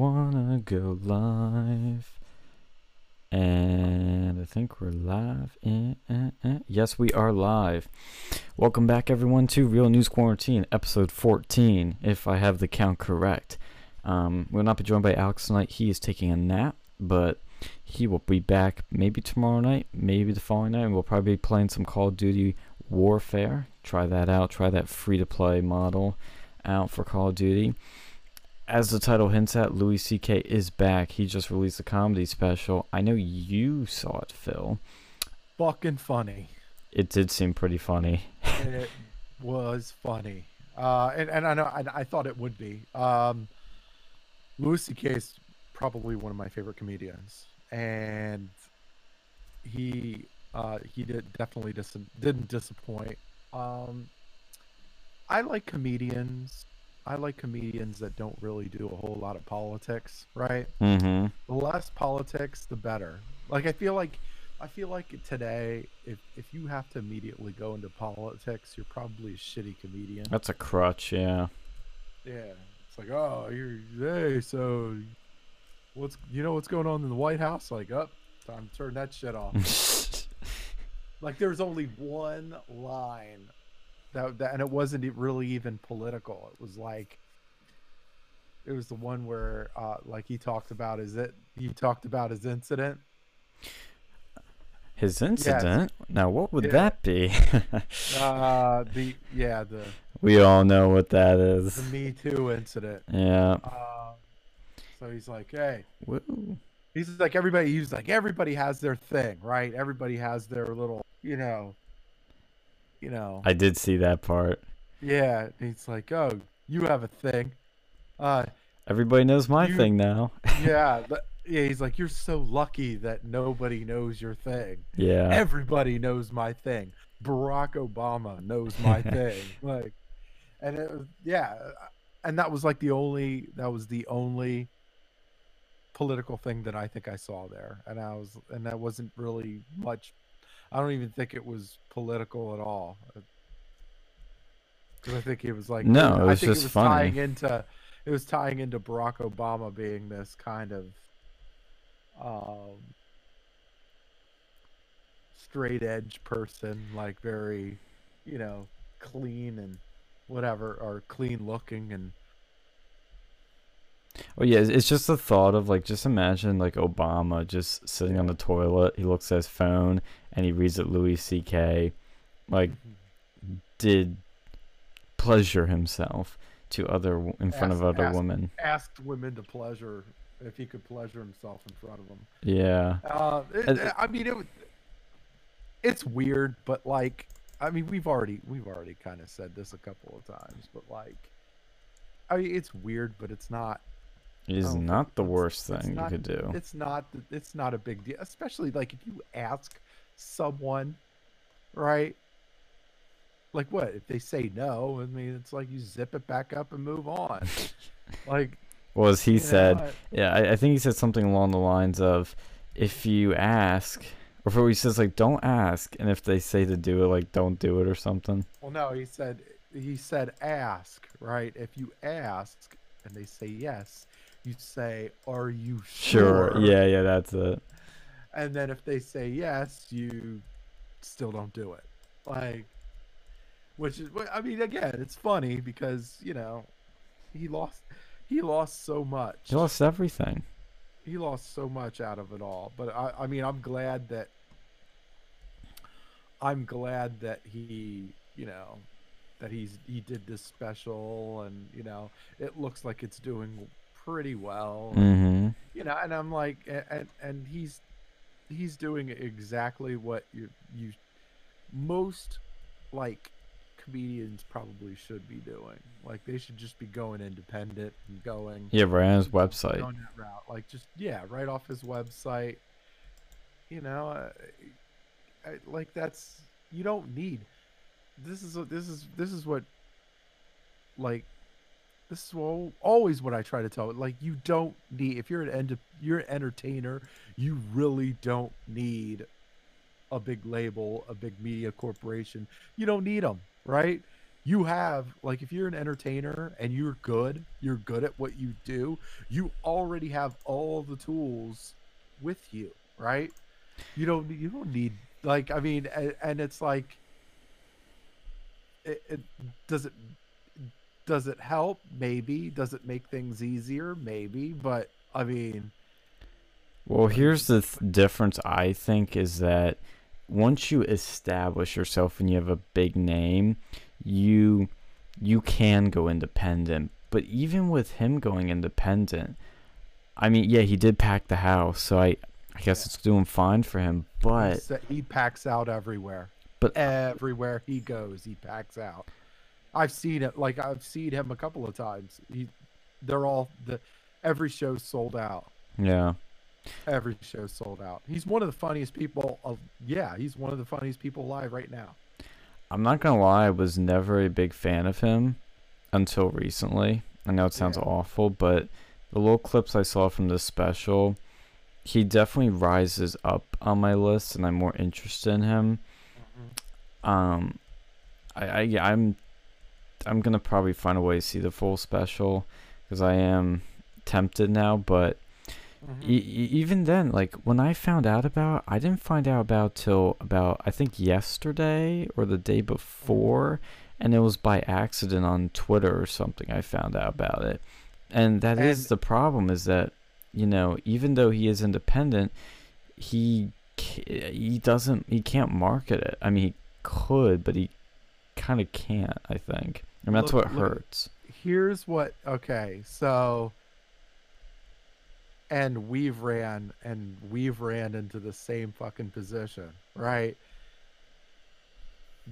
wanna go live. And I think we're live. Eh, eh, eh. Yes, we are live. Welcome back, everyone, to Real News Quarantine, episode 14, if I have the count correct. Um, we'll not be joined by Alex tonight. He is taking a nap, but he will be back maybe tomorrow night, maybe the following night. And we'll probably be playing some Call of Duty Warfare. Try that out. Try that free to play model out for Call of Duty as the title hints at, Louis C.K. is back. He just released a comedy special. I know you saw it, Phil. Fucking funny. It did seem pretty funny. it was funny, uh, and and I know I, I thought it would be. Um, Louis C.K. is probably one of my favorite comedians, and he uh, he did definitely dis- didn't disappoint. Um, I like comedians I like comedians that don't really do a whole lot of politics, right? Mm-hmm. The less politics, the better. Like I feel like I feel like today, if if you have to immediately go into politics, you're probably a shitty comedian. That's a crutch, yeah. Yeah, it's like, oh, you're hey, so what's you know what's going on in the White House? Like, up, oh, time to turn that shit off. like, there's only one line that, that and it wasn't really even political. It was like it was the one where uh like he talked about his it he talked about his incident. His incident? Now what would yeah. that be? uh the yeah, the We all know what that is. The Me Too incident. Yeah. Uh, so he's like, "Hey, Woo. He's like everybody he's like everybody has their thing, right? Everybody has their little, you know, you know. I did see that part. Yeah, he's like, "Oh, you have a thing." Uh, Everybody knows my you, thing now. yeah, but, yeah. He's like, "You're so lucky that nobody knows your thing." Yeah. Everybody knows my thing. Barack Obama knows my thing. Like, and it yeah, and that was like the only that was the only political thing that I think I saw there, and I was and that wasn't really much I don't even think it was political at all. Because I think it was like no, it was I think just it was funny. Tying into it was tying into Barack Obama being this kind of um, straight edge person, like very, you know, clean and whatever, or clean looking and Oh yeah, it's just the thought of like just imagine like Obama just sitting on the toilet. He looks at his phone and he reads that Louis C.K. like did pleasure himself to other in front asked, of other asked, women. Asked women to pleasure if he could pleasure himself in front of them. Yeah. Uh, it, I mean, it, it's weird, but like, I mean, we've already we've already kind of said this a couple of times, but like, I mean, it's weird, but it's not is oh, not the worst thing not, you could do. It's not. It's not a big deal, especially like if you ask someone, right? Like what if they say no? I mean, it's like you zip it back up and move on. like, well, as he said, know, yeah, I, I, think he said something along the lines of, if you ask, or he says like, don't ask, and if they say to do it, like, don't do it or something. Well, no, he said he said ask, right? If you ask and they say yes, you say, "Are you sure?" Sure. Yeah, yeah, that's it. And then if they say yes, you still don't do it. Like, which is, I mean, again, it's funny because you know, he lost, he lost so much. He lost everything. He lost so much out of it all. But I, I mean, I'm glad that. I'm glad that he, you know, that he's he did this special and you know it looks like it's doing pretty well. Mm-hmm. You know, and I'm like, and and he's he's doing exactly what you you most like comedians probably should be doing. Like they should just be going independent and going. Yeah, right on his website. Going that route, like just yeah, right off his website. You know, uh, I, like that's you don't need. This is this is this is what like this is always what I try to tell. Like you don't need if you're an end you're an entertainer, you really don't need a big label, a big media corporation. You don't need them, right? you have like if you're an entertainer and you're good, you're good at what you do, you already have all the tools with you, right? You don't you don't need like I mean and, and it's like it, it does it does it help maybe does it make things easier maybe but I mean Well, here's the th- difference I think is that once you establish yourself and you have a big name, you you can go independent. But even with him going independent, I mean, yeah, he did pack the house, so I I guess it's doing fine for him, but he packs out everywhere. But- uh, everywhere he goes, he packs out. I've seen it. Like I've seen him a couple of times. He, they're all the every show's sold out. yeah. Every show's sold out. He's one of the funniest people. Of yeah, he's one of the funniest people alive right now. I'm not gonna lie, I was never a big fan of him until recently. I know it sounds Yeah. awful, but the little clips I saw from this special, he definitely rises up on my list, and I'm more interested in him. Um, I, I yeah, I'm, I'm gonna probably find a way to see the full special, because I am tempted now. But Mhm. e- even then, like when I found out about, I didn't find out about till about I think yesterday or the day before, and it was by accident on Twitter or something. I found out about it, and that is And- the problem. Is that you know even though he is independent, he he doesn't he can't market it. I mean he could, but he kind of can't. I think, and that's Look- what look- hurts. Here's what. Okay, so. And we've ran and we've ran into the same fucking position, right?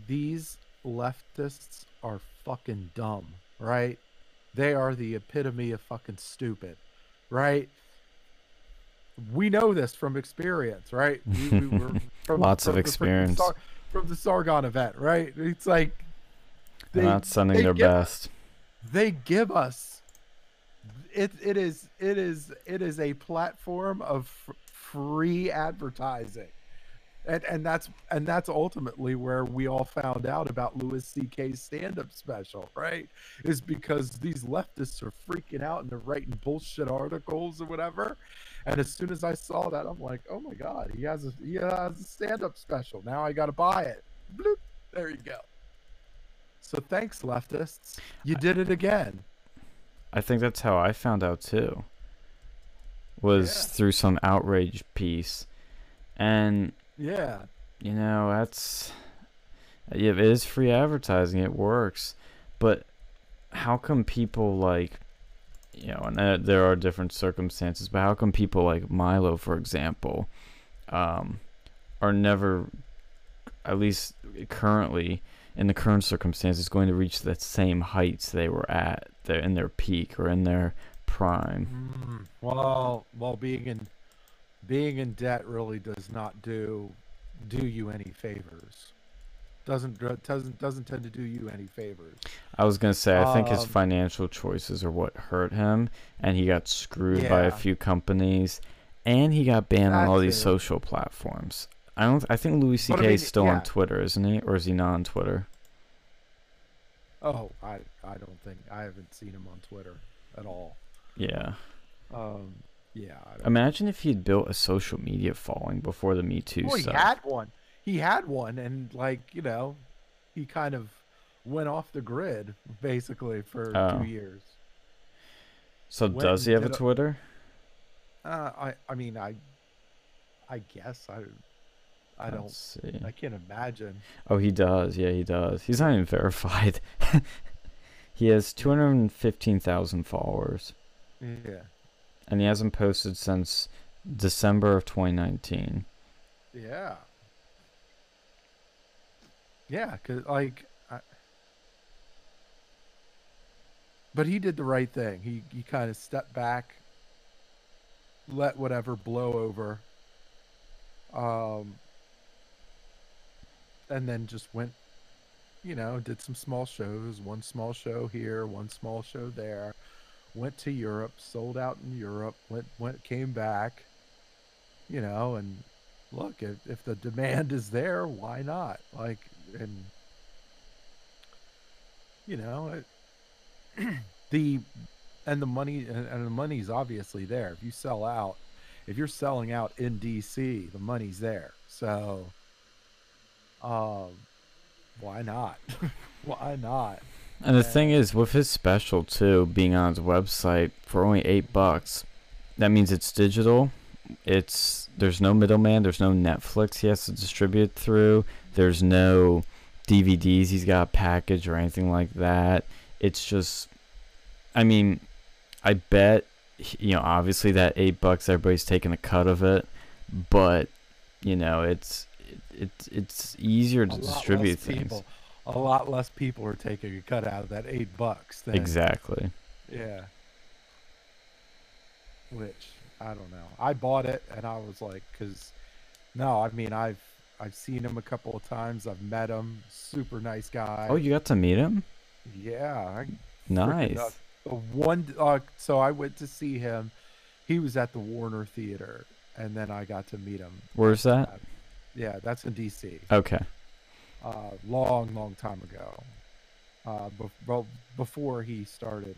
These leftists are fucking dumb, right? They are the epitome of fucking stupid, right? We know this from experience, right? We, we were from, Lots of from the freaking experience. Sar- from the Sargon event, right? It's like They're not sending they their give- best. they give us it it is it is it is a platform of f- free advertising and and that's and that's ultimately where we all found out about Louis C.K.'s stand-up special, right? Is because these leftists are freaking out and they're writing bullshit articles or whatever. And as soon as I saw that, I'm like, oh my god, he has a he has a stand-up special. Now I got to buy it. Bloop. There you go. So thanks, leftists. You did it again. I think that's how I found out too. Was Yeah. through some outrage piece, and Yeah. you know that's yeah, it is free advertising. It works, but how come people like you know, and there- there are different circumstances, but how come people like Milo, for example, um, are never, at least currently, in the current circumstances, going to reach the same heights they were at their in their peak or in their prime? Mm, well, well, being in being in debt really does not do do you any favors. Doesn't doesn't doesn't tend to do you any favors. I was gonna say, I think his Um, financial choices are what hurt him, and he got screwed by a few companies, and he got banned on all these too. social platforms. I don't. I think Louis C.K. is still yeah. on Twitter, isn't he, or is he not on Twitter? Oh, I I don't think I haven't seen him on Twitter at all. Yeah. Um, yeah. Imagine if he had built a social media following before the Me Too well, he had one. He had one, and like you know, he kind of went off the grid basically for Oh. two years. so went does he have a did a- Twitter? Uh, I I mean I I guess I I don't Let's see. I can't imagine. Oh, he does. Yeah, he does. He's not even verified. he has two hundred and fifteen thousand followers. Yeah. and he hasn't posted since December of 2019. Yeah. Yeah, cause like, I, but he did the right thing. He he kind of stepped back, let whatever blow over, um, and then just went, you know, did some small shows. One small show here, one small show there. Went to Europe, sold out in Europe. Went went came back, you know, and look if, if the demand is there why not like and you know, it, the and the money and, and the money's obviously there. If you sell out, if you're selling out in DC, the money's there. So, um, why not? why not? And the thing is, with his special too, being on his website for only eight bucks, that means it's digital. It's there's no middleman. There's no Netflix he has to distribute through. There's no DVDs he's got a package or anything like that. It's just, I mean, I bet you know obviously that eight bucks everybody's taking a cut of it, but you know it's it's it's easier to distribute things. people- a lot less people are taking a cut out of that eight bucks. Than, Exactly. Yeah. Which I don't know. I bought it and I was like, because no, I mean I've I've seen him a couple of times. I've met him. Super nice guy. Oh, you got to meet him? yeah. I, Nice. one. Uh, so I went to see him. He was at the Warner Theater, and then I got to meet him. Where's that? Yeah, that's in D.C. Okay. uh, long, long time ago. Uh, bef- well, before he started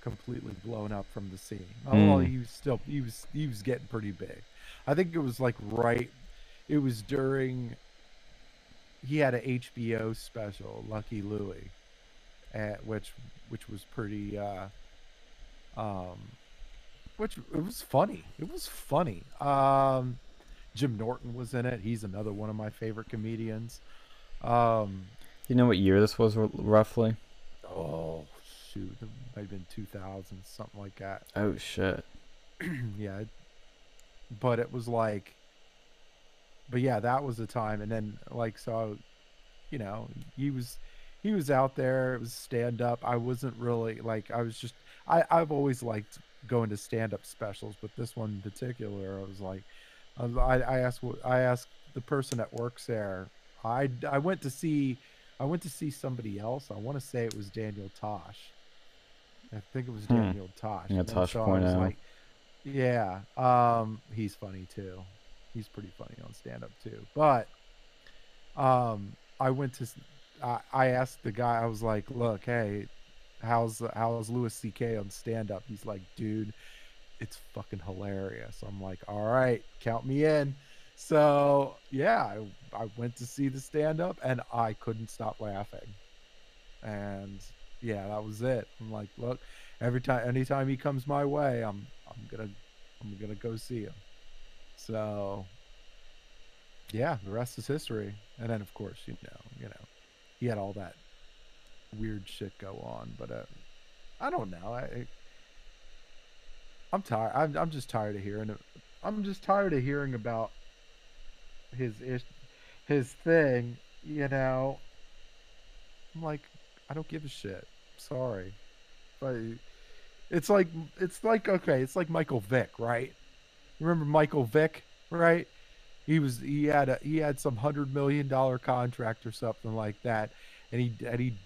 completely blown up from the scene. Oh, well, Mm. he was still he was he was getting pretty big. I think it was like right. It was during. He had a HBO special, Lucky Louie, at which which was pretty. Uh, um, which it was funny. It was funny. Um, Jim Norton was in it. He's another one of my favorite comedians. Um, You know what year this was r- roughly? oh shoot, it might have been 2000, something like that. Oh shit. yeah, it- but it was like, but yeah, that was the time. And then like so, you know, he was he was out there. It was stand up. I wasn't really like I was just I I've always liked going to stand up specials, but this one in particular, I was like, I I I asked I asked the person that works there. I I went to see I went to see somebody else. I want to say it was Daniel Tosh. I think it was Hmm. Daniel Tosh. Yeah, Tosh so I was 4.0. like, yeah, um, he's funny too. He's pretty funny on stand up too. But um, I went to, I asked the guy. I was like, look, hey, how's how's Louis C.K. on stand up? He's like, dude, it's fucking hilarious. I'm like, all right, count me in. So yeah, I, I went to see the stand up and I couldn't stop laughing. And yeah, that was it. I'm like, look, every time anytime he comes my way, I'm I'm gonna I'm gonna go see him. So yeah, the rest is history. And then of course, you know, you know, he had all that weird shit go on, but uh, I don't know. I I'm tired. I'm I'm just tired of hearing it. I'm just tired of hearing about his ish, his thing. You know, I'm like, I don't give a shit. Sorry, but it's like it's like okay, it's like Michael Vick, right? Remember Michael Vick, right? He was he had a he had some hundred million dollar contract or something like that, and he and he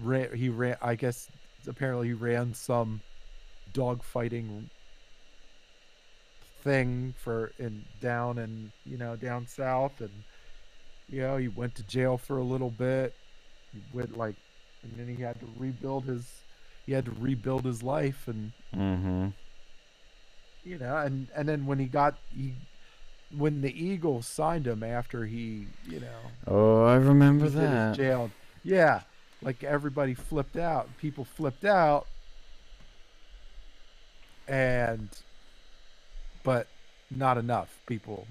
ran he ran I guess apparently he ran some dog fighting thing for in down and you know down south. And you know he went to jail for a little bit. He went like and then he had to rebuild his he had to rebuild his life. And Mm-hmm. you know and and then when he got he when the eagles signed him after he you know Oh, I remember he did his that. jail. Yeah. Like everybody flipped out. People flipped out and but not enough people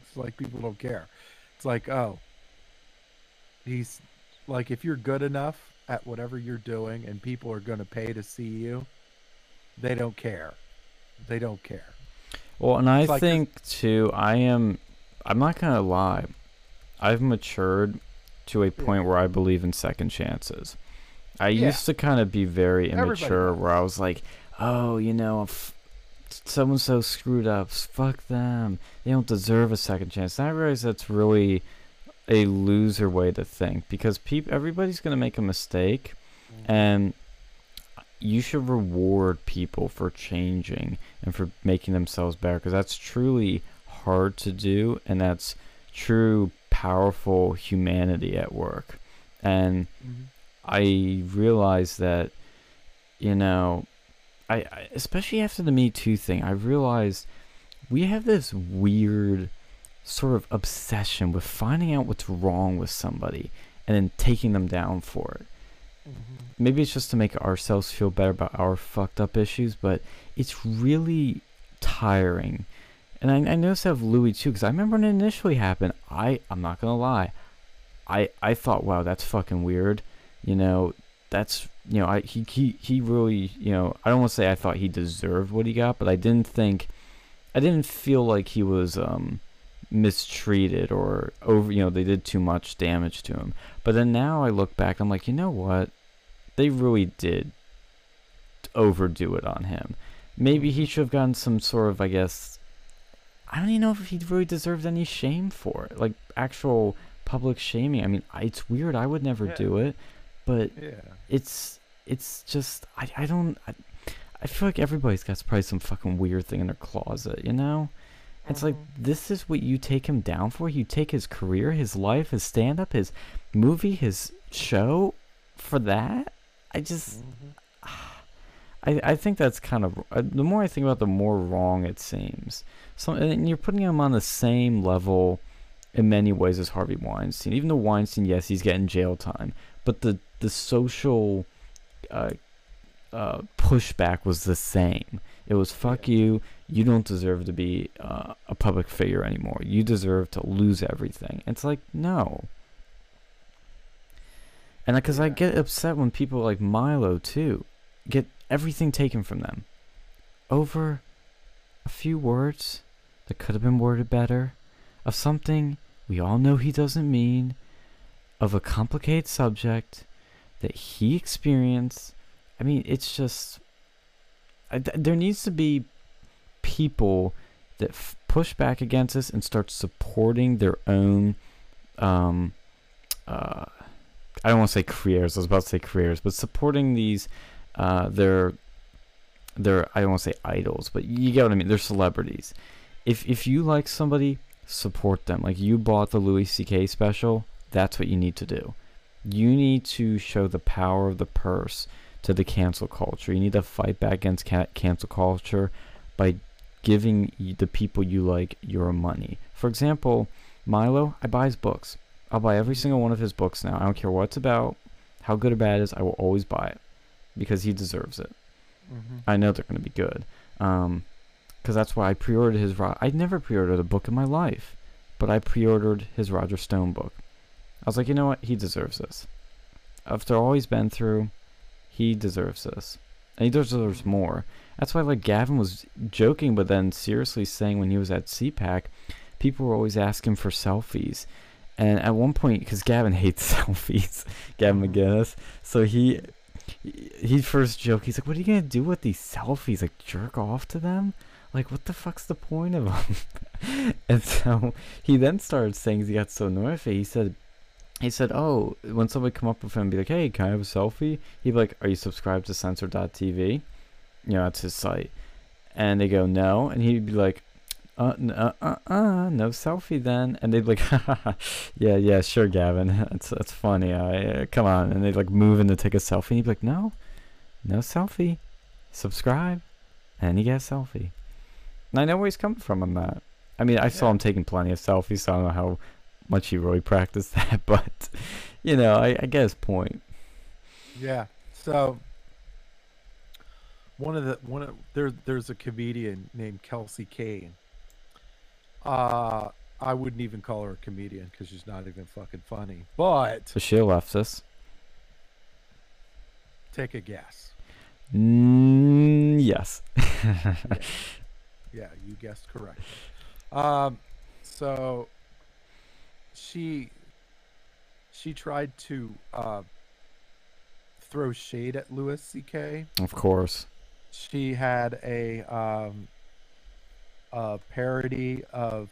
it's like people don't care it's like oh he's like if you're good enough at whatever you're doing and people are going to pay to see you they don't care they don't care Well, and I like this- think too. I am. I'm not gonna lie. I've matured to a point where I believe in second chances. I Yeah. used to kind of be very immature, does. where I was like, "Oh, you know, if someone so screwed up, fuck them. They don't deserve a second chance." And I realize that's really a loser way to think because peop- everybody's gonna make a mistake, and you should reward people for changing and for making themselves better because that's truly hard to do and that's true powerful humanity at work and Mhm. I realized that, you know, I, I especially after the Me Too thing, I realized we have this weird sort of obsession with finding out what's wrong with somebody and then taking them down for it. Mm-hmm. Maybe it's just to make ourselves feel better about our fucked up issues, but it's really tiring. And I, I noticed that with Louis too, because I remember when it initially happened. I I'm not gonna lie, I I thought, wow, that's fucking weird. You know, that's you know, I he he he really you know, I don't want to say I thought he deserved what he got, but I didn't think, I didn't feel like he was um mistreated or over. You know, they did too much damage to him. But then now I look back, I'm like, you know what? They really did overdo it on him. Maybe he should have gotten some sort of, I guess, I don't even know if he really deserved any shame for it, like actual public shaming. I mean, it's weird. I would never Yeah. do it, but Yeah. it's it's just I I don't I, I feel like everybody's got probably some fucking weird thing in their closet, you know? It's like Mhm. this is what you take him down for. You take his career, his life, his stand up, his movie, his show for that? I just Mhm. I, I think that's kind of uh, the more I think about it, the more wrong it seems. So and you're putting him on the same level in many ways as Harvey Weinstein. Even though Weinstein, yes, he's getting jail time, but the the social uh, uh, pushback was the same. It was fuck you. You don't deserve to be uh, a public figure anymore. You deserve to lose everything. It's like no. And because I get upset when people like Milo too get everything taken from them over a few words that could have been worded better, of something we all know he doesn't mean, of a complicated subject that he experienced. I mean, it's just. I, th- there needs to be people that f- push back against this and start supporting their own. Um, uh, I don't want to say careers. I was about to say careers, but supporting these, uh, their, their. I don't want to say idols, but you get what I mean. They're celebrities. If if you like somebody, support them. Like you bought the Louis C.K. special, that's what you need to do. You need to show the power of the purse to the cancel culture. You need to fight back against cancel culture by giving the people you like your money. For example, Milo, I buy his books. I'll buy every single one of his books now. I don't care what it's about, how good or bad it is. I will always buy it because he deserves it. Mhm. I know they're going to be good. Um, because that's why I pre-ordered his. Ro- I never pre-ordered a book in my life, but I pre-ordered his Roger Stone book. I was like, you know what? He deserves this. After all he's been through, he deserves this, and he deserves more. That's why, like Gavin was joking, but then seriously saying when he was at CPAC, people were always asking for selfies. And at one point, because Gavin hates selfies, Gavin Mhm. McInnes, so he he first joked, he's like, "What are you gonna do with these selfies? Like jerk off to them? Like what the fuck's the point of them?" and so he then started saying, he got so annoyed he said, he said, "Oh, when somebody come up with him and be like, hey, can I have a selfie?' He'd be like, "Are you subscribed to Censor.tv? You know, that's his site." And they go, "No," and he'd be like, "Uh, uh, uh, uh no selfie then. And they'd be like, yeah, yeah, sure, Gavin. That's that's funny. Uh, come on. And they'd like move in to take a selfie. And he'd be like, no, no selfie. Subscribe. And he gets a selfie. And I know where he's coming from on that. I mean, I saw him taking plenty of selfies, so I don't know how much he really practiced that. But, you know, I, I get his point. Yeah. So one of the one of there there's a comedian named Kelsey Kane. Uh I wouldn't even call her a comedian because she's not even fucking funny. But So she left us. take a guess. Mm, yes. Yeah, you guessed correctly. Um, so she she tried to uh, throw shade at Louie C.K. of course. She had a um, a parody of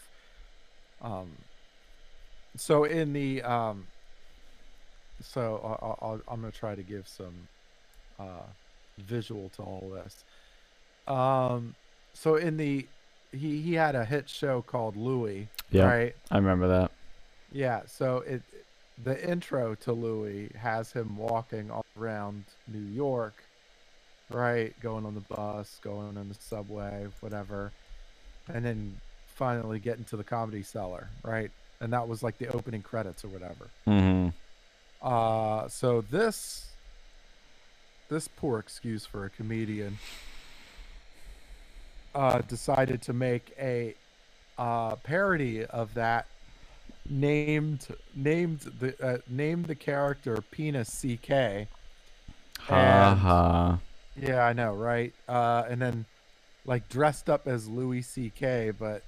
um, so in the um, so I- I'm gonna try to give some uh, visual to all this. Um, so in the he he had a hit show called Louis, Yeah. right? I remember that. Yeah. So it the intro to Louie has him walking all around New York, right? Going on the bus, going on the subway, whatever. And then finally getting to the comedy cellar, right? And that was like the opening credits or whatever. Mm-hmm. Uh so this this poor excuse for a comedian uh decided to make a uh parody of that named named the uh, named the character penis ck Ha ha. yeah i know right uh and then like dressed up as louis ck but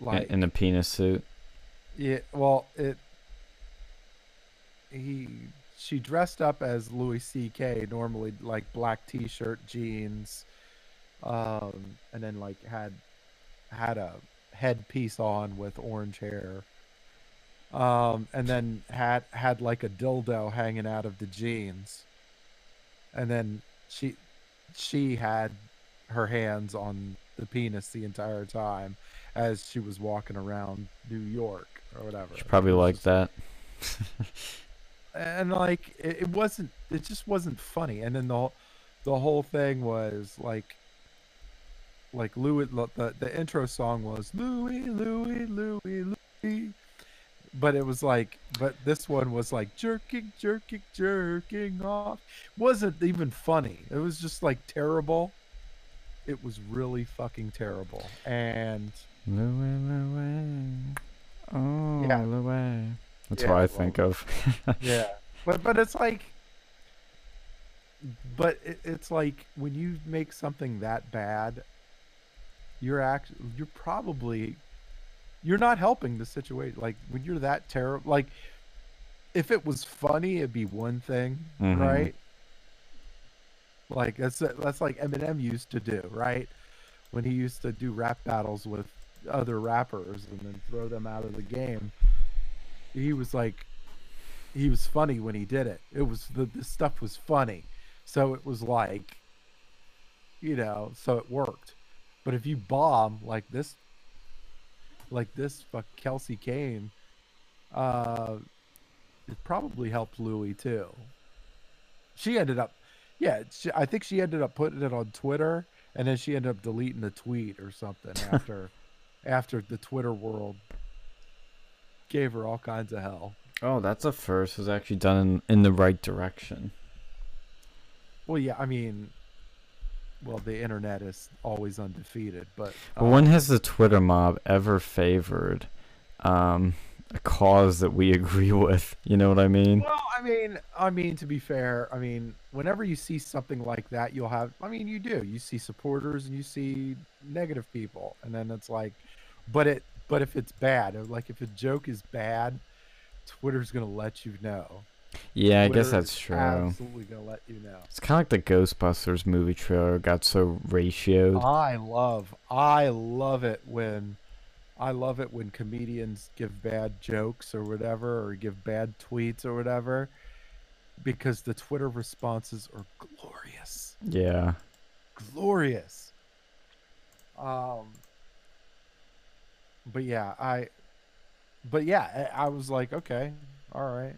like In a penis suit. yeah well it he she dressed up as louis ck normally like black t-shirt jeans um and then like had had a headpiece on with orange hair um and then had had like a dildo hanging out of the jeans and then she she had her hands on the penis the entire time as she was walking around New York or whatever. She probably It was like just- that. and like it, it wasn't it just wasn't funny and then the whole- the whole thing was like like louis the, the intro song was louis louis louis louis but it was like but this one was like jerking jerking jerking off wasn't even funny it was just like terrible it was really fucking terrible and Louis, Louis. Oh, Yeah. Louis. That's Yeah, what I well- think of. yeah but but it's like but it, it's like when you make something that bad you're act you're probably you're not helping the situation. Like when you're that terrible like if it was funny it'd be one thing Mhm. right? Like that's that's like eminem used to do right? When he used to do rap battles with other rappers and then throw them out of the game he was like he was funny when he did it. It was the, the stuff was funny. So it was like you know so it worked. But if you bomb like this like this fuck kelsey kane uh it probably helped louis too she ended up yeah she, i think she ended up putting it on twitter and then she ended up deleting the tweet or something after after the twitter world gave her all kinds of hell oh, that's a first. It was actually done in, in the right direction. well yeah i mean well the internet is always undefeated but But uh, when has the Twitter mob ever favored um, a cause that we agree with? You know what I mean? Well, I mean, I mean to be fair, I mean, whenever you see something like that, you'll have. I mean, you do. You see supporters and you see negative people, and then it's like, but it, but if it's bad, like if a joke is bad, Twitter's gonna let you know. Yeah, I guess that's true. Absolutely gonna let you know. It's kind of like the Ghostbusters movie trailer got so ratioed. I love, I love it when, I love it when comedians give bad jokes or whatever, or give bad tweets or whatever, because the Twitter responses are glorious. Yeah. glorious. Um, but yeah, I, but yeah, I was like, okay, all right,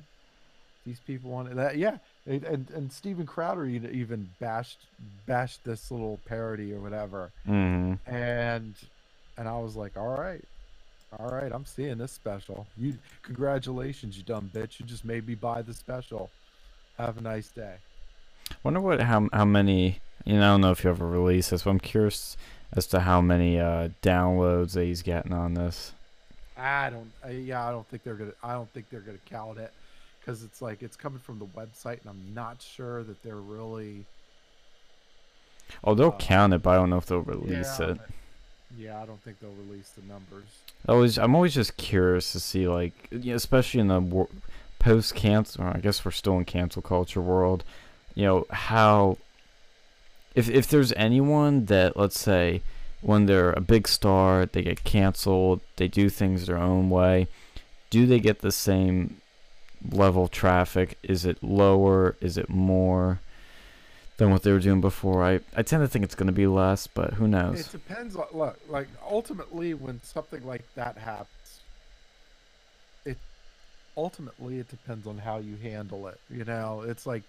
these people wanted that, yeah, and and, and Steven Crowder even bashed bashed this little parody or whatever, hmm and and I was like, all right. All right, I'm seeing this special. You, congratulations, you dumb bitch! You just made me buy the special. Have a nice day. Wonder what how how many you know I don't know if you ever release this, but I'm curious as to how many uh, downloads that he's getting on this. I don't. Uh, yeah, I don't think they're gonna. I don't think they're gonna count it because it's like it's coming from the website, and I'm not sure that they're really. Oh, they'll Uh, count it, but I don't know if they'll release yeah, it. Yeah, I don't think they'll release the numbers. Always, I'm always just curious to see, like, especially in the post cancel. I guess we're still in cancel culture world. You know how, if if there's anyone that let's say when they're a big star, they get canceled, they do things their own way. Do they get the same level traffic? Is it lower? Is it more than what they were doing before? I I tend to think it's going to be less, but who knows? It depends. Look, like ultimately, when something like that happens, it ultimately it depends on how you handle it. You know, it's like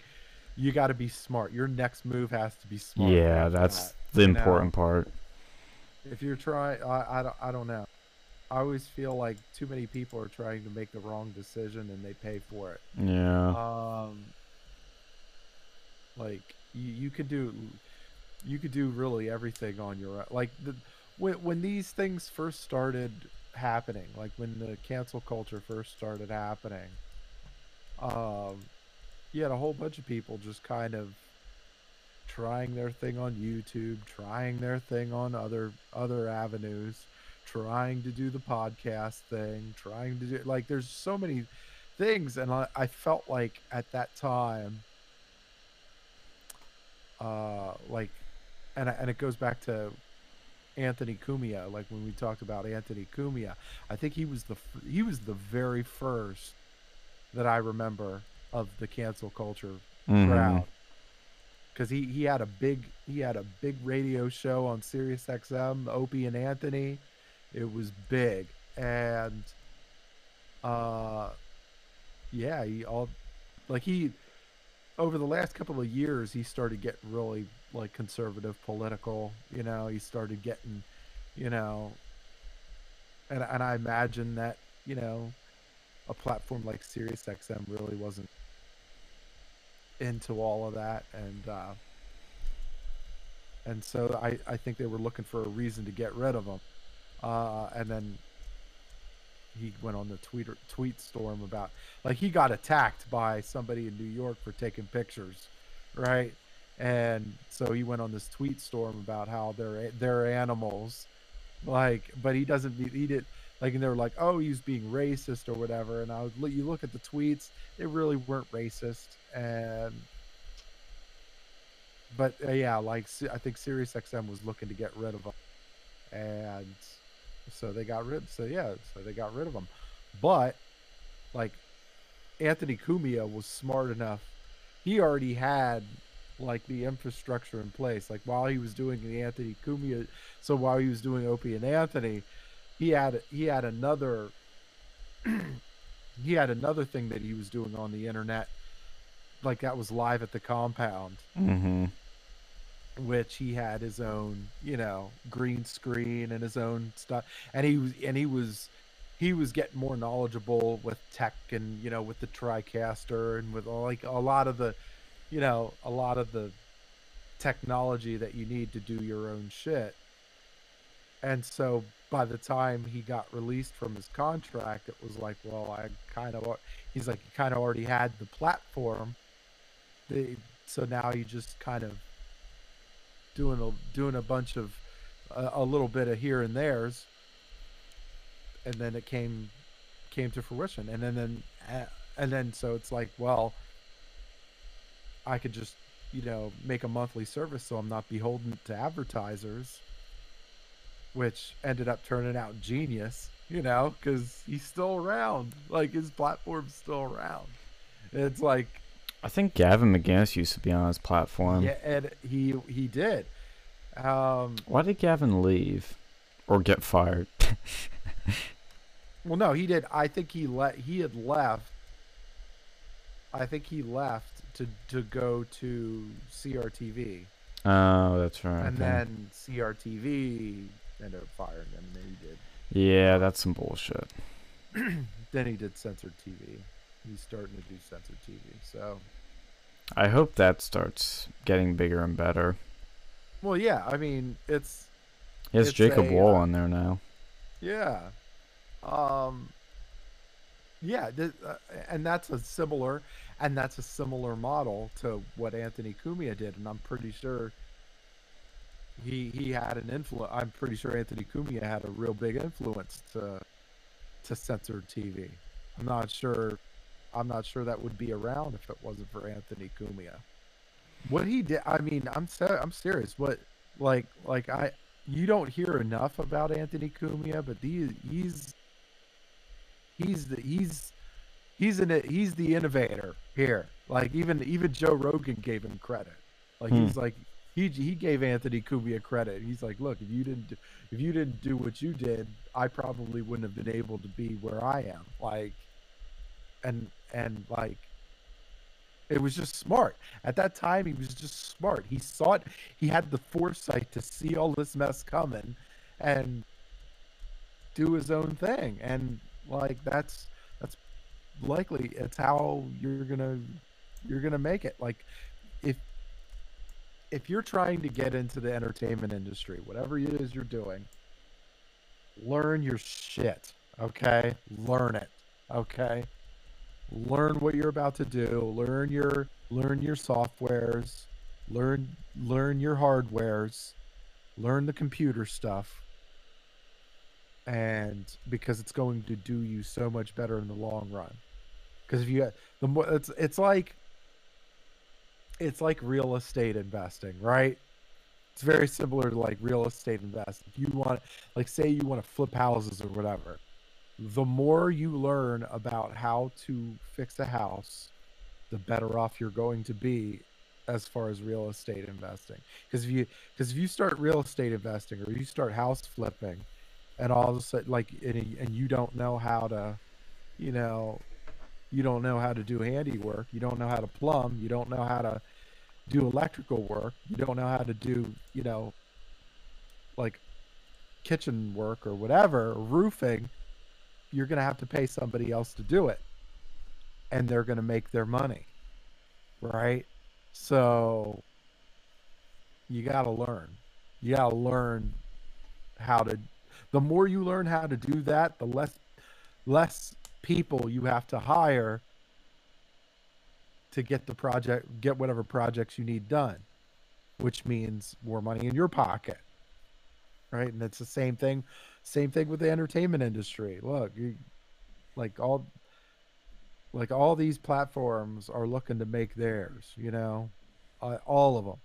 you got to be smart. Your next move has to be smart. yeah, that's that, the you know? important part. If you're trying, I, I, don't, I don't know. I always feel like too many people are trying to make the wrong decision and they pay for it. Yeah. Um, like you, you could do, you could do really everything on your own. Like the when when these things first started happening, like when the cancel culture first started happening, um, you had a whole bunch of people just kind of trying their thing on YouTube, trying their thing on other other avenues, trying to do the podcast thing, trying to do like there's so many things and I, I felt like at that time uh like and and it goes back to Anthony Cumia like when we talked about Anthony Cumia I think he was the he was the very first that I remember of the cancel culture Mhm. crowd because he he had a big he had a big radio show on Sirius XM Opie and Anthony it was big. And uh yeah he all like he over the last couple of years he started getting really like conservative political you know he started getting you know and and I imagine that you know a platform like Sirius XM really wasn't into all of that. And uh and so I I think they were looking for a reason to get rid of him uh and then he went on the tweeter tweet storm about like he got attacked by somebody in New York for taking pictures right? And so he went on this tweet storm about how they're they're animals like but he doesn't he did like and they were like oh he's being racist or whatever. And i was you look at the tweets they really weren't racist. And but uh, yeah like i think sirius xm was looking to get rid of him and so they got rid so yeah so they got rid of him but like anthony cumia was smart enough. He already had like the infrastructure in place. Like while he was doing the anthony cumia so while he was doing opie and anthony he had he had another he had another thing that he was doing on the internet. Like that was live at the compound. Mhm. Which he had his own you know green screen and his own stuff. And he was and he was he was getting more knowledgeable with tech and you know with the tricaster and with like a lot of the you know a lot of the technology that you need to do your own shit. And so by the time he got released from his contract it was like well i kind of he's like he kind of already had the platform. They, so now you just kind of doing a doing a bunch of uh, a little bit of here and there's and then it came came to fruition. And then then and then so it's like well i could just you know make a monthly service so i'm not beholden to advertisers which ended up turning out genius you know because he's still around. Like his platform's still around. It's like I think Gavin McInnes used to be on his platform. yeah and he he did um Why did Gavin leave or get fired? Well, no, he did. I think he let he had left. I think he left to to go to CRTV, oh, that's right. and then CRTV ended up firing him. And then he did. yeah, that's some bullshit. Then he did censored TV. He's starting to do censored TV. So, I hope that starts getting bigger and better. well, yeah. I mean, it's He has It's Jacob a, Wall uh, on there now. Yeah. Um yeah, th- uh, and that's a similar and that's a similar model to what Anthony Cumia did and I'm pretty sure he he had an influence I'm pretty sure Anthony Cumia had a real big influence to to censored TV. I'm not sure I'm not sure that would be around if it wasn't for Anthony Cumia. What he did I mean, I'm ser- I'm serious. What like like I you don't hear enough about Anthony Cumia, but he, he's he's the he's he's an he's the innovator here. Like even even Joe Rogan gave him credit. Like Hmm. he's like he he gave Anthony Cumia credit. He's like, look, if you didn't do, if you didn't do what you did, I probably wouldn't have been able to be where I am. Like and and like it was just smart. At that time he was just smart. He saw it he had the foresight to see all this mess coming and do his own thing. And like that's that's likely it's how you're gonna you're gonna make it. Like if if you're trying to get into the entertainment industry whatever it is you're doing learn your shit okay? Learn it okay learn what you're about to do. Learn your learn your softwares. Learn learn your hardwares. Learn the computer stuff. And because it's going to do you so much better in the long run. Because if you the more it's it's like it's like real estate investing right? It's very similar to like real estate investing. If you want like say you want to flip houses or whatever the more you learn about how to fix a house the better off you're going to be as far as real estate investing. Because if you because if you start real estate investing or you start house flipping and all of a sudden like and, and you don't know how to you know you don't know how to do handiwork you don't know how to plumb you don't know how to do electrical work you don't know how to do you know like kitchen work or whatever roofing you're going to have to pay somebody else to do it. And they're going to make their money right? So you got to learn. You got to learn how to the more you learn how to do that the less less people you have to hire to get the project get whatever projects you need done which means more money in your pocket right? And it's the same thing same thing with the entertainment industry. Look you like all like all these platforms are looking to make theirs you know? Uh, all of them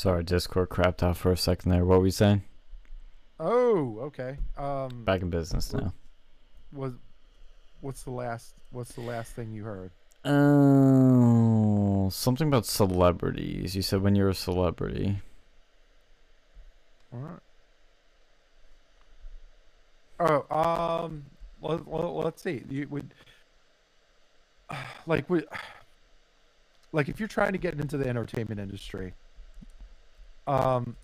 Sorry, Discord crapped out for a second there. What were we saying? oh okay um Back in business now. was what's the last what's the last thing you heard Oh, something about celebrities. You said when you're a celebrity. all right oh um let, let, let's see you would like we like if you're trying to get into the entertainment industry um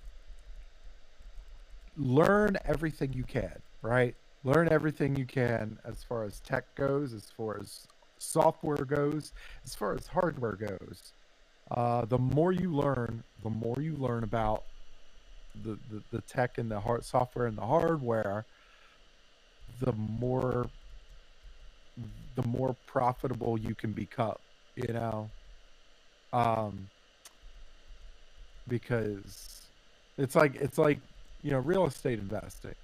learn everything you can right? Learn everything you can as far as tech goes as far as software goes as far as hardware goes. Uh, the more you learn the more you learn about the, the, the tech and the hard software and the hardware the more the more profitable you can become you know? Um because it's like it's like you know real estate investing.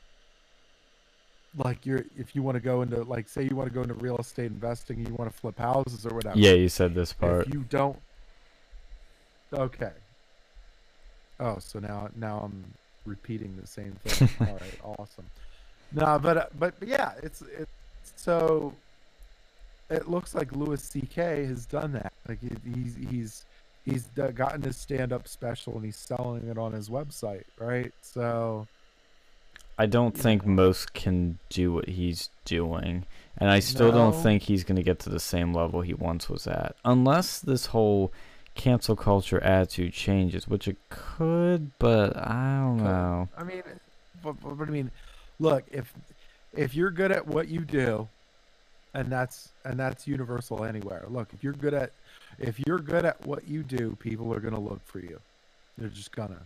Like you're if you want to go into like say you want to go into real estate investing and you want to flip houses or whatever. Yeah, you said this part. if you don't okay. Oh so now now i'm repeating the same thing. All right awesome. No but uh, but but yeah it's it's so it looks like Louis C.K. has done that. Like he- he's he's he's gotten his stand-up special and he's selling it on his website right so I don't think most can do what he's doing, and I still don't think he's going to get to the same level he once was at, unless this whole cancel culture attitude changes, which it could, but I don't Could. know. I mean, but, but, but I mean, look if if you're good at what you do, and that's and that's universal anywhere. Look, if you're good at if you're good at what you do, people are gonna look for you. They're just gonna.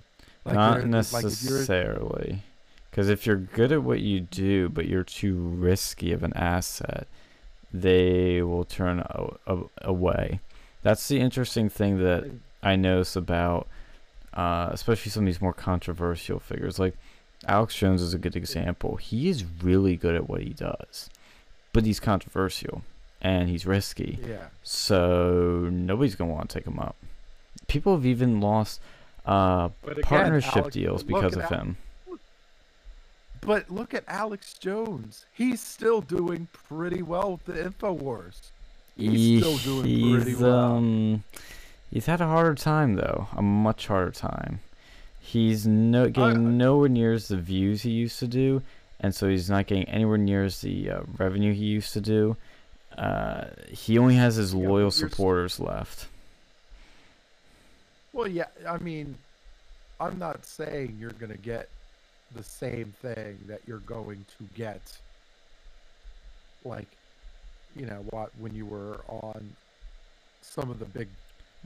Not like if necessarily. Because if you're good at what you do, but you're too risky of an asset, they will turn a- a- away. That's the interesting thing that I notice about, uh, especially some of these more controversial figures. Like Alex Jones is a good example. He is really good at what he does, but he's controversial, and he's risky. Yeah. So nobody's gonna want to take him up. People have even lost uh, again, partnership Alex- deals because of him. But look at Alex Jones. He's still doing pretty well with the Infowars. He's still doing pretty He's, well. Um, he's had a harder time though, a much harder time. He's no getting nowhere near as the views he used to do, and so he's not getting anywhere near as the uh, revenue he used to do. Uh, he only has his Yeah, loyal supporters left. Well, yeah, I mean, I'm not saying you're going to get the same thing that you're going to get, like, you know, what when you were on some of the big.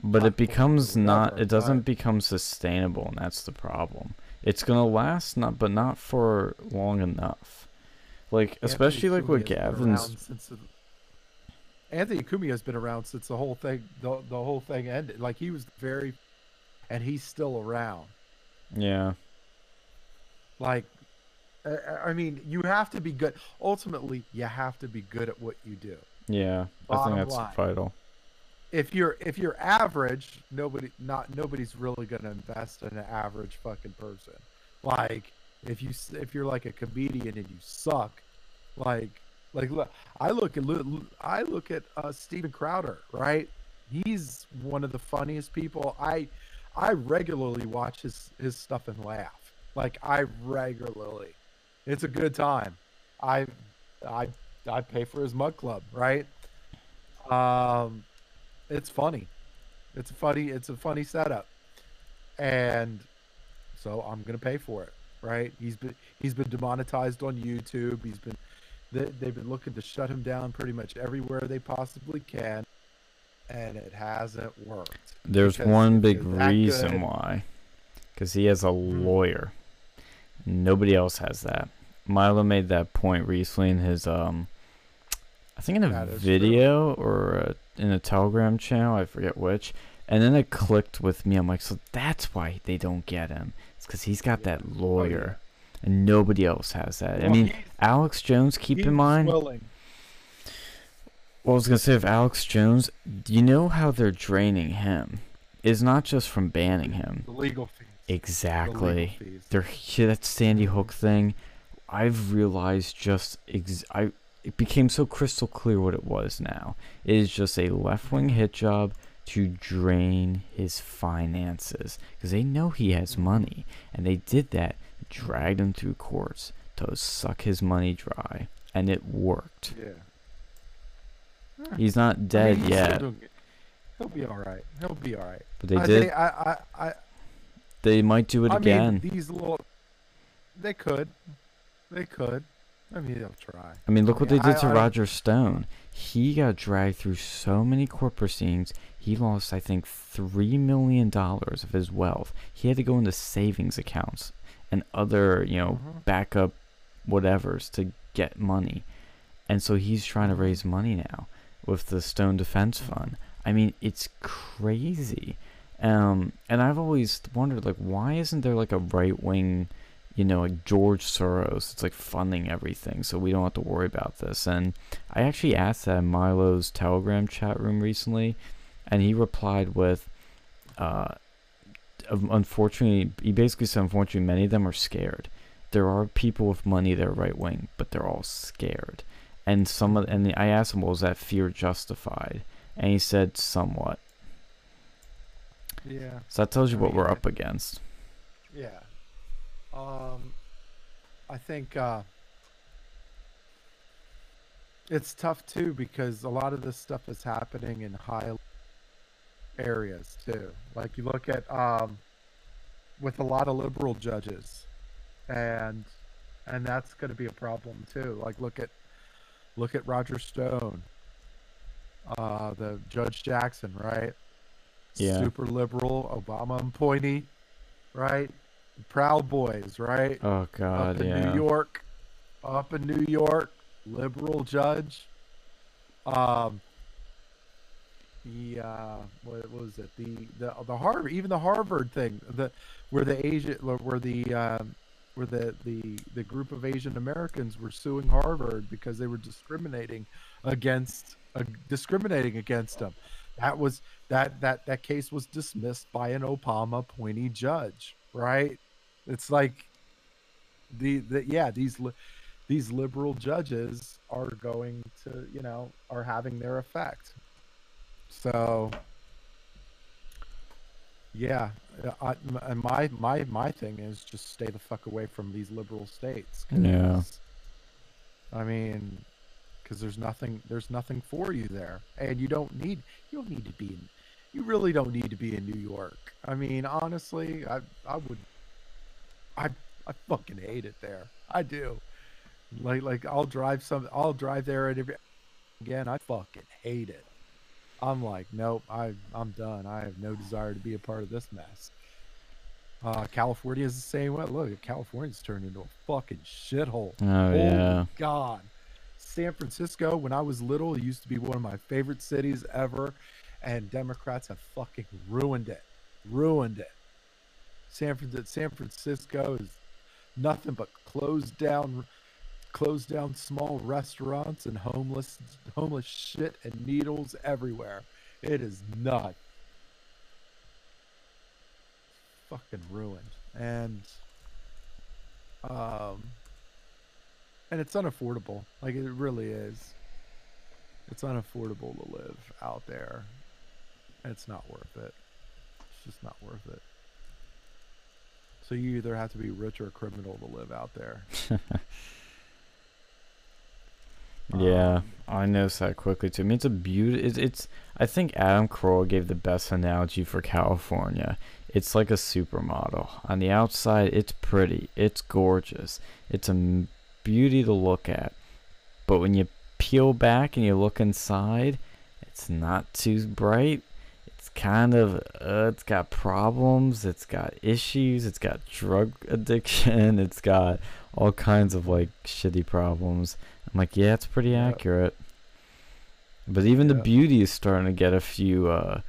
But it becomes not. It doesn't become sustainable, and that's the problem. It's gonna last, not but not for long enough. Like Anthony especially like with Cumia Gavin's. since the- Anthony Cumia has been around since the whole thing the, the whole thing ended. Like he was very, and he's still around. Yeah. Like, I, mean, you have to be good. Ultimately, you have to be good at what you do. Yeah. I think that's line. vital. If you're if you're average, nobody not nobody's really going to invest in an average fucking person. Like if you if you're like a comedian and you suck, like like look, I look at I look at uh, Steven Crowder, right? He's one of the funniest people. I I regularly watch his his stuff and laugh. Like I regularly. It's a good time. I I I pay for his mug club, right? Um it's funny. It's a funny it's a funny setup. And so I'm to pay for it, right? He's been he's been demonetized on YouTube. He's been they, they've been looking to shut him down pretty much everywhere they possibly can and it hasn't worked. There's because one big reason good- why. Because he has a Hmm. lawyer. Nobody else has that. Milo made that point recently in his um, I think in a is true. video or uh in a Telegram channel, I forget which. And then it clicked with me. I'm like, so that's why they don't get him. It's because he's got Yeah. that Oh, yeah. And nobody else has that. I mean, Alex Jones. Keep in mind, willing. well, I was gonna say of Alex Jones, you know how they're draining him. Is not just from banning him. the legal fees. Exactly. the legal fees. They're that Sandy Hook thing. I've realized just ex- I it became so crystal clear what it was now. It is just a left wing hit job to drain his finances because they know he has money, and they did that, dragged him through courts to suck his money dry, and it worked. Yeah. He's not I mean, dead he's yet, doing. He'll be all right. He'll be all right. but they I did. think- I, I, I, They might do it I again. mean, these little, they could, they could. I mean, they'll try. I mean, look what they Yeah, did to I- I- Roger Stone. He got dragged through so many court proceedings. He lost, I think, three million dollars of his wealth. He had to go into savings accounts and other, you know, Mhm. backup whatevers to get money. And so he's trying to raise money now with the Stone Defense Fund. I mean, it's crazy. Um, and I've always wondered, like, why isn't there like a right wing, you know, like George Soros? It's like funding everything, so we don't have to worry about this. And I actually asked that in Milo's Telegram chat room recently, and he replied with, uh, unfortunately, he basically said, unfortunately, many of them are scared. There are people with money that are right wing, but they're all scared. And some of, and I asked him, well, was that fear justified? And he said, somewhat. Yeah. So that tells you I what mean, we're up against. Yeah. Um, I think uh, it's tough too because a lot of this stuff is happening in high areas too. Like you look at um, with a lot of liberal judges, and and that's going to be a problem too. Like look at look at Roger Stone, uh, the Judge Jackson, right? Yeah. Super liberal, Obama appointee, right? Proud Boys, right? Oh God, up in yeah. New York, up in New York, liberal judge. Um, the uh, what was it? The the the Harvard, even the Harvard thing, the where the Asian, where the um, where the the the group of Asian Americans were suing Harvard because they were discriminating against uh, discriminating against them. That was that that that case was dismissed by an Obama appointee judge, right? It's like the, the yeah these these liberal judges are going to you know are having their effect. So yeah, I, my my my thing is just stay the fuck away from these liberal states. Yeah. I mean, because there's nothing there's nothing for you there, and you don't need you don't need to be in you really don't need to be in New York. I mean, honestly, I I would I I fucking hate it there. I do. Like like I'll drive some I'll drive there and every again I fucking hate it. I'm like, nope, I I'm done. I have no desire to be a part of this mess. Uh, California is the same way. Look, California's turned into a fucking shithole. Oh Holy yeah. God. San Francisco, when I was little, it used to be one of my favorite cities ever, and Democrats have fucking ruined it. Ruined it. San, Fran- San Francisco is nothing but closed down closed down small restaurants and homeless homeless shit and needles everywhere. It is nuts. Fucking ruined. And um and it's unaffordable. Like it really is. It's unaffordable to live out there. And it's not worth it. It's just not worth it. So you either have to be rich or criminal to live out there. Yeah, Um, I noticed that quickly too. I mean, it's a beauty. It's, it's. I think Adam Kroll gave the best analogy for California. It's like a supermodel. On the outside, it's pretty. It's gorgeous. It's a beauty to look at. But when you peel back and you look inside, it's not too bright. It's kind of. Uh, it's got problems. It's got issues. It's got drug addiction. It's got all kinds of like shitty problems. I'm like, yeah, it's pretty Yeah. accurate. But even the beauty is starting to get a few uh,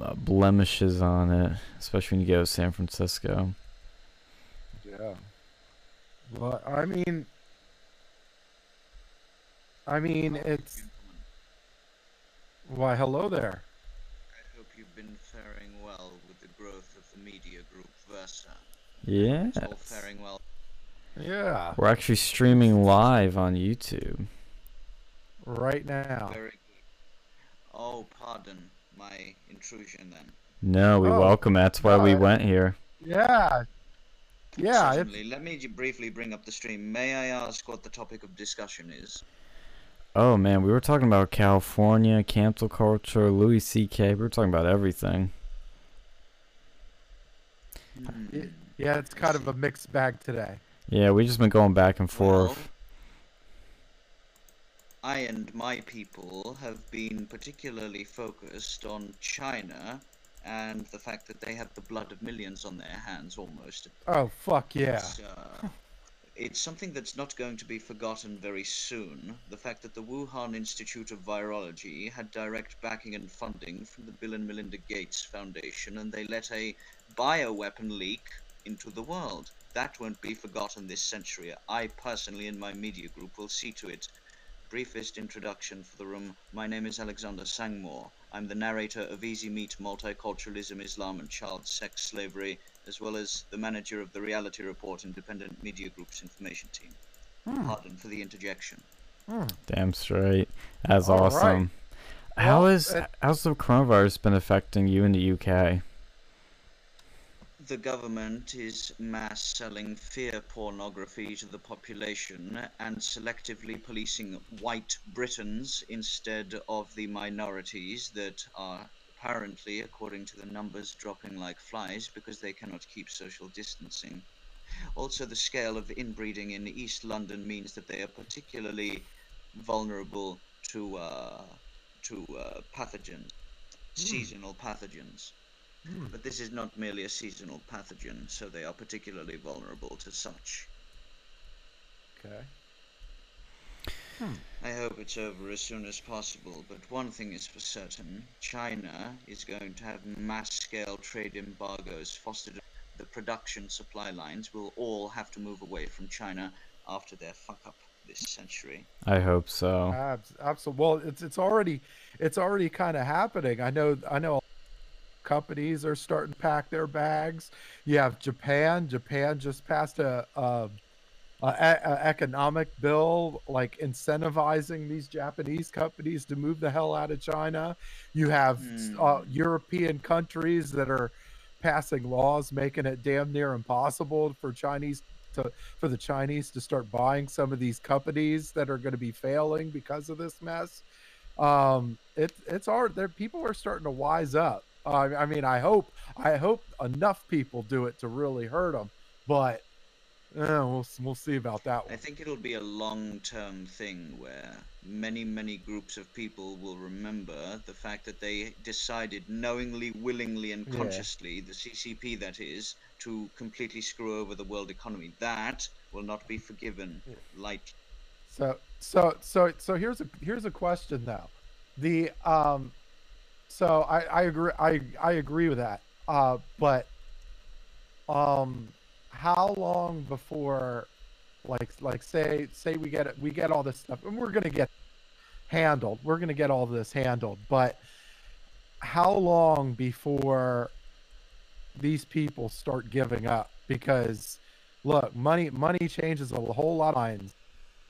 uh, blemishes on it, especially when you go to San Francisco. Yeah. Well, I mean, I mean, it's why. Hello there. I hope you've been faring well with the growth of the media group Versa. Yeah. It's all faring well. Yeah, We're actually streaming live on YouTube. right now. Very good. Oh, pardon my intrusion then. No, we Oh, welcome. That's why we went here. Yeah. Yeah. Certainly. Let me briefly bring up the stream. May I ask what the topic of discussion is? Oh man, we were talking about California, cancel culture, Louis C.K. We were talking about everything. Hmm. yeah, it's kind of a mixed bag today. Yeah, we've just been going back and Well, forth. I and my people have been particularly focused on China and the fact that they have the blood of millions on their hands almost Oh fuck yeah. It's, uh, it's something that's not going to be forgotten very soon. The fact that the Wuhan Institute of Virology had direct backing and funding from the Bill and Melinda Gates Foundation, and they let a bioweapon leak into the world. That won't be forgotten this century. I personally, in my media group, will see to it. Briefest introduction for the room. My name is Alexander Sangmore. I'm the narrator of Easy Meat, Multiculturalism, Islam, and Child Sex Slavery, as well as the manager of the Reality Report Independent Media Group's information team. Hmm, Pardon for the interjection. hmm. Damn straight. That's All right. awesome. How Well, is uh, how's the coronavirus been affecting you in the UK? The government is mass selling fear pornography to the population and selectively policing white Britons instead of the minorities that are apparently, according to the numbers, dropping like flies because they cannot keep social distancing. Also, the scale of inbreeding in East London means that they are particularly vulnerable to uh, to uh, pathogens, seasonal pathogens. Hmm. But this is not merely a seasonal pathogen, so they are particularly vulnerable to such. Okay. I hope it's over as soon as possible, but one thing is for certain China is going to have mass scale trade embargoes fostered. The production supply lines will all have to move away from China, after their fuck up this century. I hope so. Absolutely. Well, it's it's already it's already kind of happening. I know I know companies are starting to pack their bags. You have Japan. Japan just passed a, a, a, a economic bill like incentivizing these Japanese companies to move the hell out of China. You have Hmm. uh, European countries that are passing laws making it damn near impossible for Chinese to for the Chinese to start buying some of these companies that are going to be failing because of this mess. Um, it, it's hard. There, people are starting to wise up. Uh, I mean, I hope, I hope enough people do it to really hurt them, but eh, we'll we'll see about that I think it'll be a long term thing where many, many groups of people will remember the fact that they decided knowingly, willingly, and Yeah. consciously, the CCP that is, to completely screw over the world economy. That will not be forgiven Yeah. lightly. So so so so here's a here's a question though. The um so I I agree I I agree with that. Uh but um how long before like like say say we get it we get all this stuff and we're to get handled. We're to get all this handled, but how long before these people start giving up because look, money money changes a whole lot of minds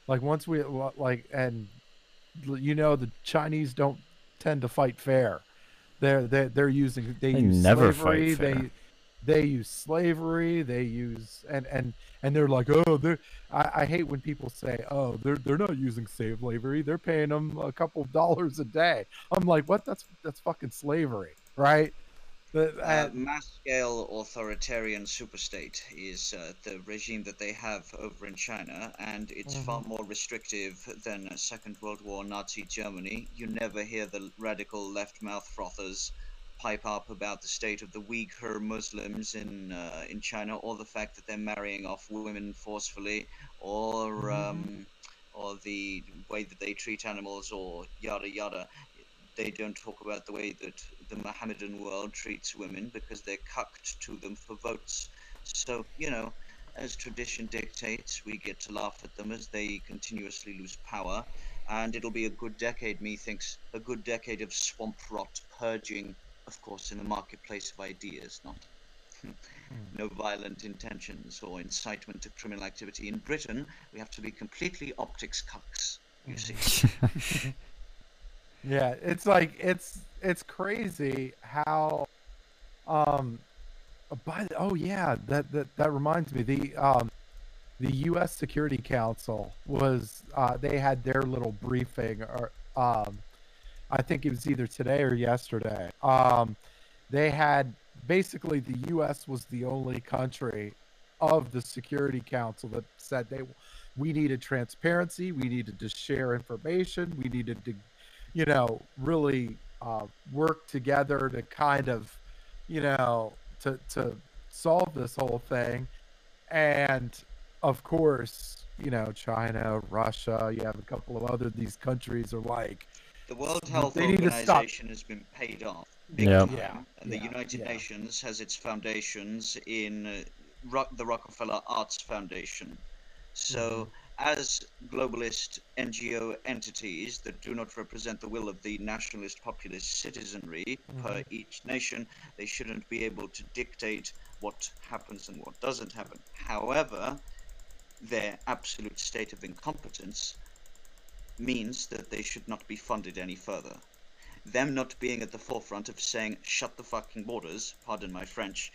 like once we like and you know the chinese don't tend to fight fair they're they're, they're using they, They use never fight slavery fair. they they use slavery they use and and and they're like oh they're I, I hate when people say oh they're they're not using slavery they're paying them a couple of dollars a day. I'm like what? That's that's fucking slavery right The- Uh, and- mass scale authoritarian superstate is uh, the regime that they have over in China, and it's far more restrictive than uh, Second World War Nazi Germany. You never hear the radical left mouth frothers pipe up about the state of the Uyghur Muslims in uh, in China, or the fact that they're marrying off women forcefully, or um, or the way that they treat animals, or yada yada they don't talk about the way that the Mohammedan world treats women because they're cucked to them for votes. So, you know, as tradition dictates, we get to laugh at them as they continuously lose power. And it'll be a good decade, methinks, a good decade of swamp rot purging, of course, in the marketplace of ideas, not hmm. no violent intentions or incitement to criminal activity. In Britain, we have to be completely optics cucks, you see. Yeah, it's like it's it's crazy how um by the, oh yeah, that, that that reminds me the um the US Security Council was uh they had their little briefing or um I think it was either today or yesterday. Um they had basically the US was the only country of the Security Council that said they we needed transparency, we needed to share information, we needed to you know, really uh, work together to kind of, you know, to to solve this whole thing. And of course, you know, China, Russia, you have a couple of other these countries are like, The World Health They need to stop. Organization has been paid off big Yeah. time, Yeah, and the yeah, United yeah. Nations has its foundations in uh, Ro- the Rockefeller Arts Foundation. So, Mm-hmm. As globalist NGO entities that do not represent the will of the nationalist populist citizenry per Mm-hmm. each nation, they shouldn't be able to dictate what happens and what doesn't happen. However, their absolute state of incompetence means that they should not be funded any further. Them not being at the forefront of saying, shut the fucking borders, pardon my French,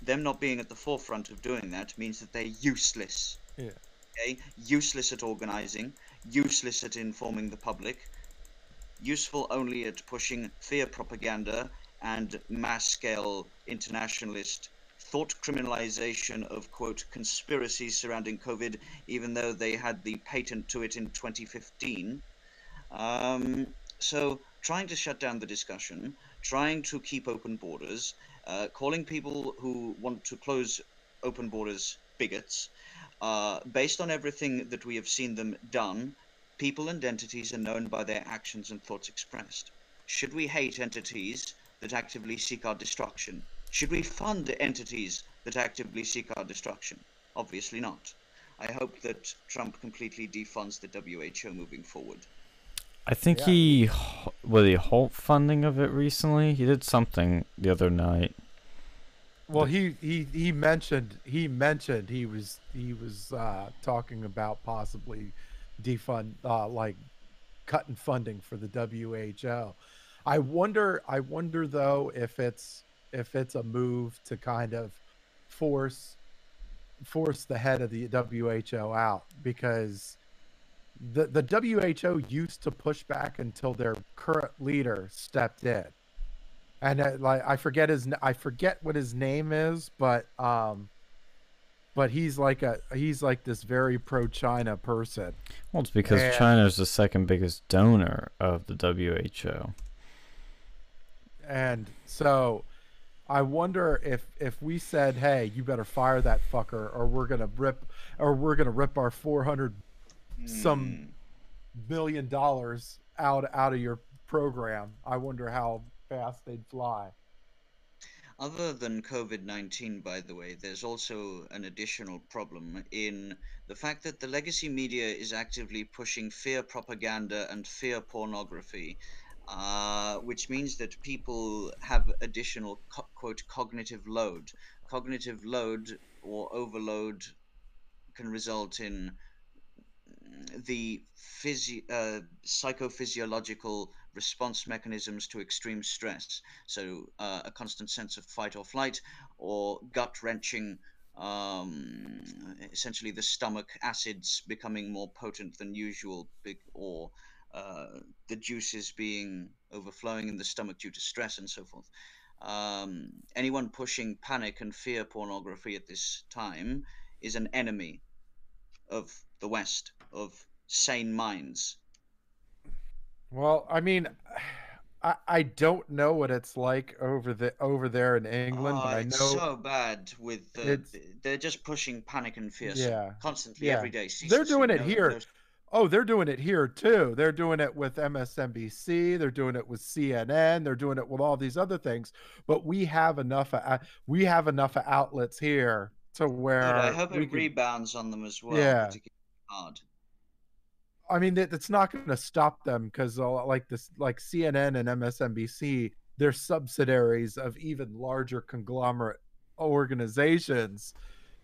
them not being at the forefront of doing that means that they're useless. Yeah. Okay? Useless at organizing, useless at informing the public, useful only at pushing fear propaganda and mass scale internationalist thought criminalization of quote conspiracies surrounding COVID, even though they had the patent to it in 2015. Um, so, trying to shut down the discussion, trying to keep open borders, uh, calling people who want to close open borders bigots. Uh, based on everything that we have seen them done, people and entities are known by their actions and thoughts expressed. Should we hate entities that actively seek our destruction? Should we fund entities that actively seek our destruction? Obviously not. I hope that Trump completely defunds the WHO moving forward. I think Yeah. he h- was he halt funding of it recently. He did something the other night. Well, he, he he mentioned he mentioned he was he was uh, talking about possibly defund uh, like cutting funding for the WHO. I wonder I wonder though if it's if it's a move to kind of force force the head of the WHO out because the the WHO used to push back until their current leader stepped in and uh, like I forget his I forget what his name is, but um, but he's like a he's like this very pro China person. Well, it's because And- China's the second biggest donor of the WHO. And so I wonder if if we said, "Hey, you better fire that fucker or we're going to rip or we're going to rip our 400 some million dollars out out of your program." I wonder how fast they'd fly. Other than COVID 19, by the way, there's also an additional problem in the fact that the legacy media is actively pushing fear propaganda and fear pornography, uh, which means that people have additional, co- quote, cognitive load. Cognitive load or overload can result in the physi- uh, psychophysiological response mechanisms to extreme stress. So, uh, a constant sense of fight or flight, or gut wrenching, um, essentially the stomach acids becoming more potent than usual, big, or uh, the juices being overflowing in the stomach due to stress and so forth. Um, anyone pushing panic and fear pornography at this time is an enemy of the West, of sane minds. Well, I mean, I, I don't know what it's like over the over there in England, Oh, but I it's know so bad with the, they're just pushing panic and fear Yeah. constantly Yeah. every day. They're doing it here. Oh, they're doing it here too. They're doing it with MSNBC. They're doing it with CNN. They're doing it with all these other things. But we have enough. Of, uh, we have enough outlets here to where Good, I hope we it can- rebounds on them as well. Yeah. hard. I mean, that that's not going to stop them because like this, like CNN and MSNBC, they're subsidiaries of even larger conglomerate organizations.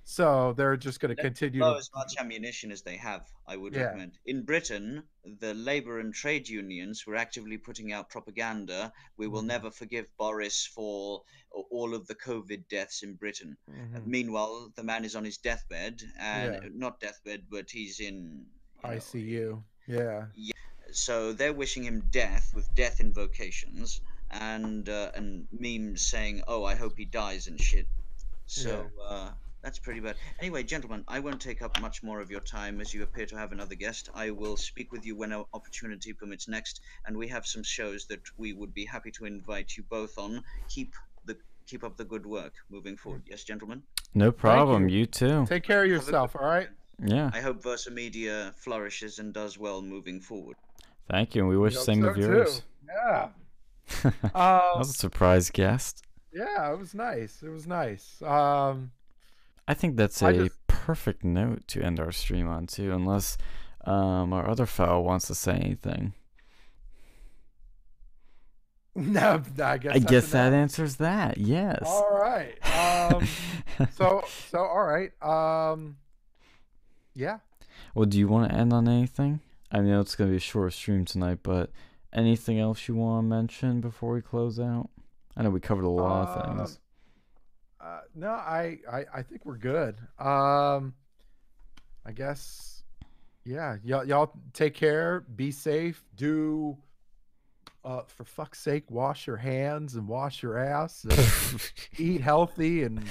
So they're just going to continue. Blow as much ammunition as they have, I would Yeah. recommend. In Britain, the labour and trade unions were actively putting out propaganda. We will Mhm. never forgive Boris for all of the COVID deaths in Britain. Mhm. Meanwhile, the man is on his deathbed, and Yeah. not deathbed, but he's in ICU. Yeah. yeah. so they're wishing him death with death invocations and uh, and memes saying, "Oh, I hope he dies" and shit. So uh, that's pretty bad. Anyway, gentlemen, I won't take up much more of your time as you appear to have another guest. I will speak with you when our opportunity permits next, and we have some shows that we would be happy to invite you both on. Keep the keep up the good work moving forward. Yes, gentlemen. No problem. you. You. too. Take care of yourself. All right. Yeah. I hope Versa Media flourishes and does well moving forward. Thank you. And we wish hope same so of yours. too. Yeah. that Um, was a surprise guest. yeah, it was nice. It was nice. Um, I think that's I a just- perfect note to end our stream on too, unless um, our other fellow wants to say anything. no, I guess. I guess that enough. answers that. Yes. All right. Um, so so all right. Um, yeah. well, do you want to end on anything? I know it's gonna be a short stream tonight, but anything else you want to mention before we close out? I know we covered a lot of Um, things. Uh, no, I, I I think we're good. Um, I guess. Yeah, y'all y'all take care. Be safe. Do. Uh, for fuck's sake, wash your hands and wash your ass. and eat healthy and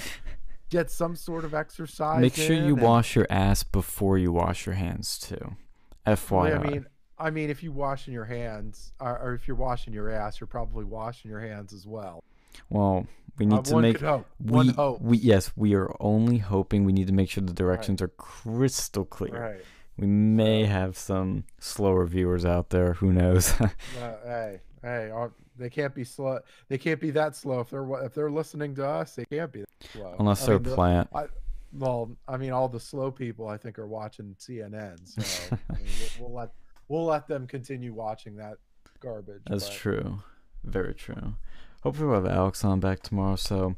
get some sort of exercise. Make sure you and- wash your ass before you wash your hands too. FYI. I mean, I mean, if you washing your hands, or, or if you're washing your ass, you're probably washing your hands as well. well, we need Uh, to make could hope. One we, hope. we yes, we are only hoping we need to make sure the directions are crystal clear. Right. We may have some slower viewers out there. Who knows? Uh, hey, hey, they can't be slow. They can't be that slow if they're if they're listening to us. They can't be that slow. Unless I they're mean, plant. well, I mean, all the slow people I think are watching CNN, so I mean, we'll, we'll let we'll let them continue watching that garbage. That's but- true. Very true. Hopefully we'll have Alex on back tomorrow. So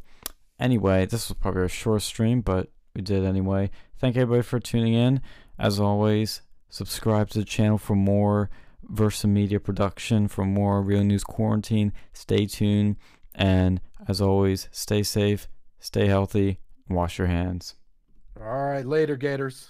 anyway, this was probably a short stream, but we did anyway. Thank everybody for tuning in. As always, subscribe to the channel for more Versa Media production, for more Real News Quarantine. Stay tuned. And as always, stay safe, stay healthy, wash your hands. All right, later, Gators.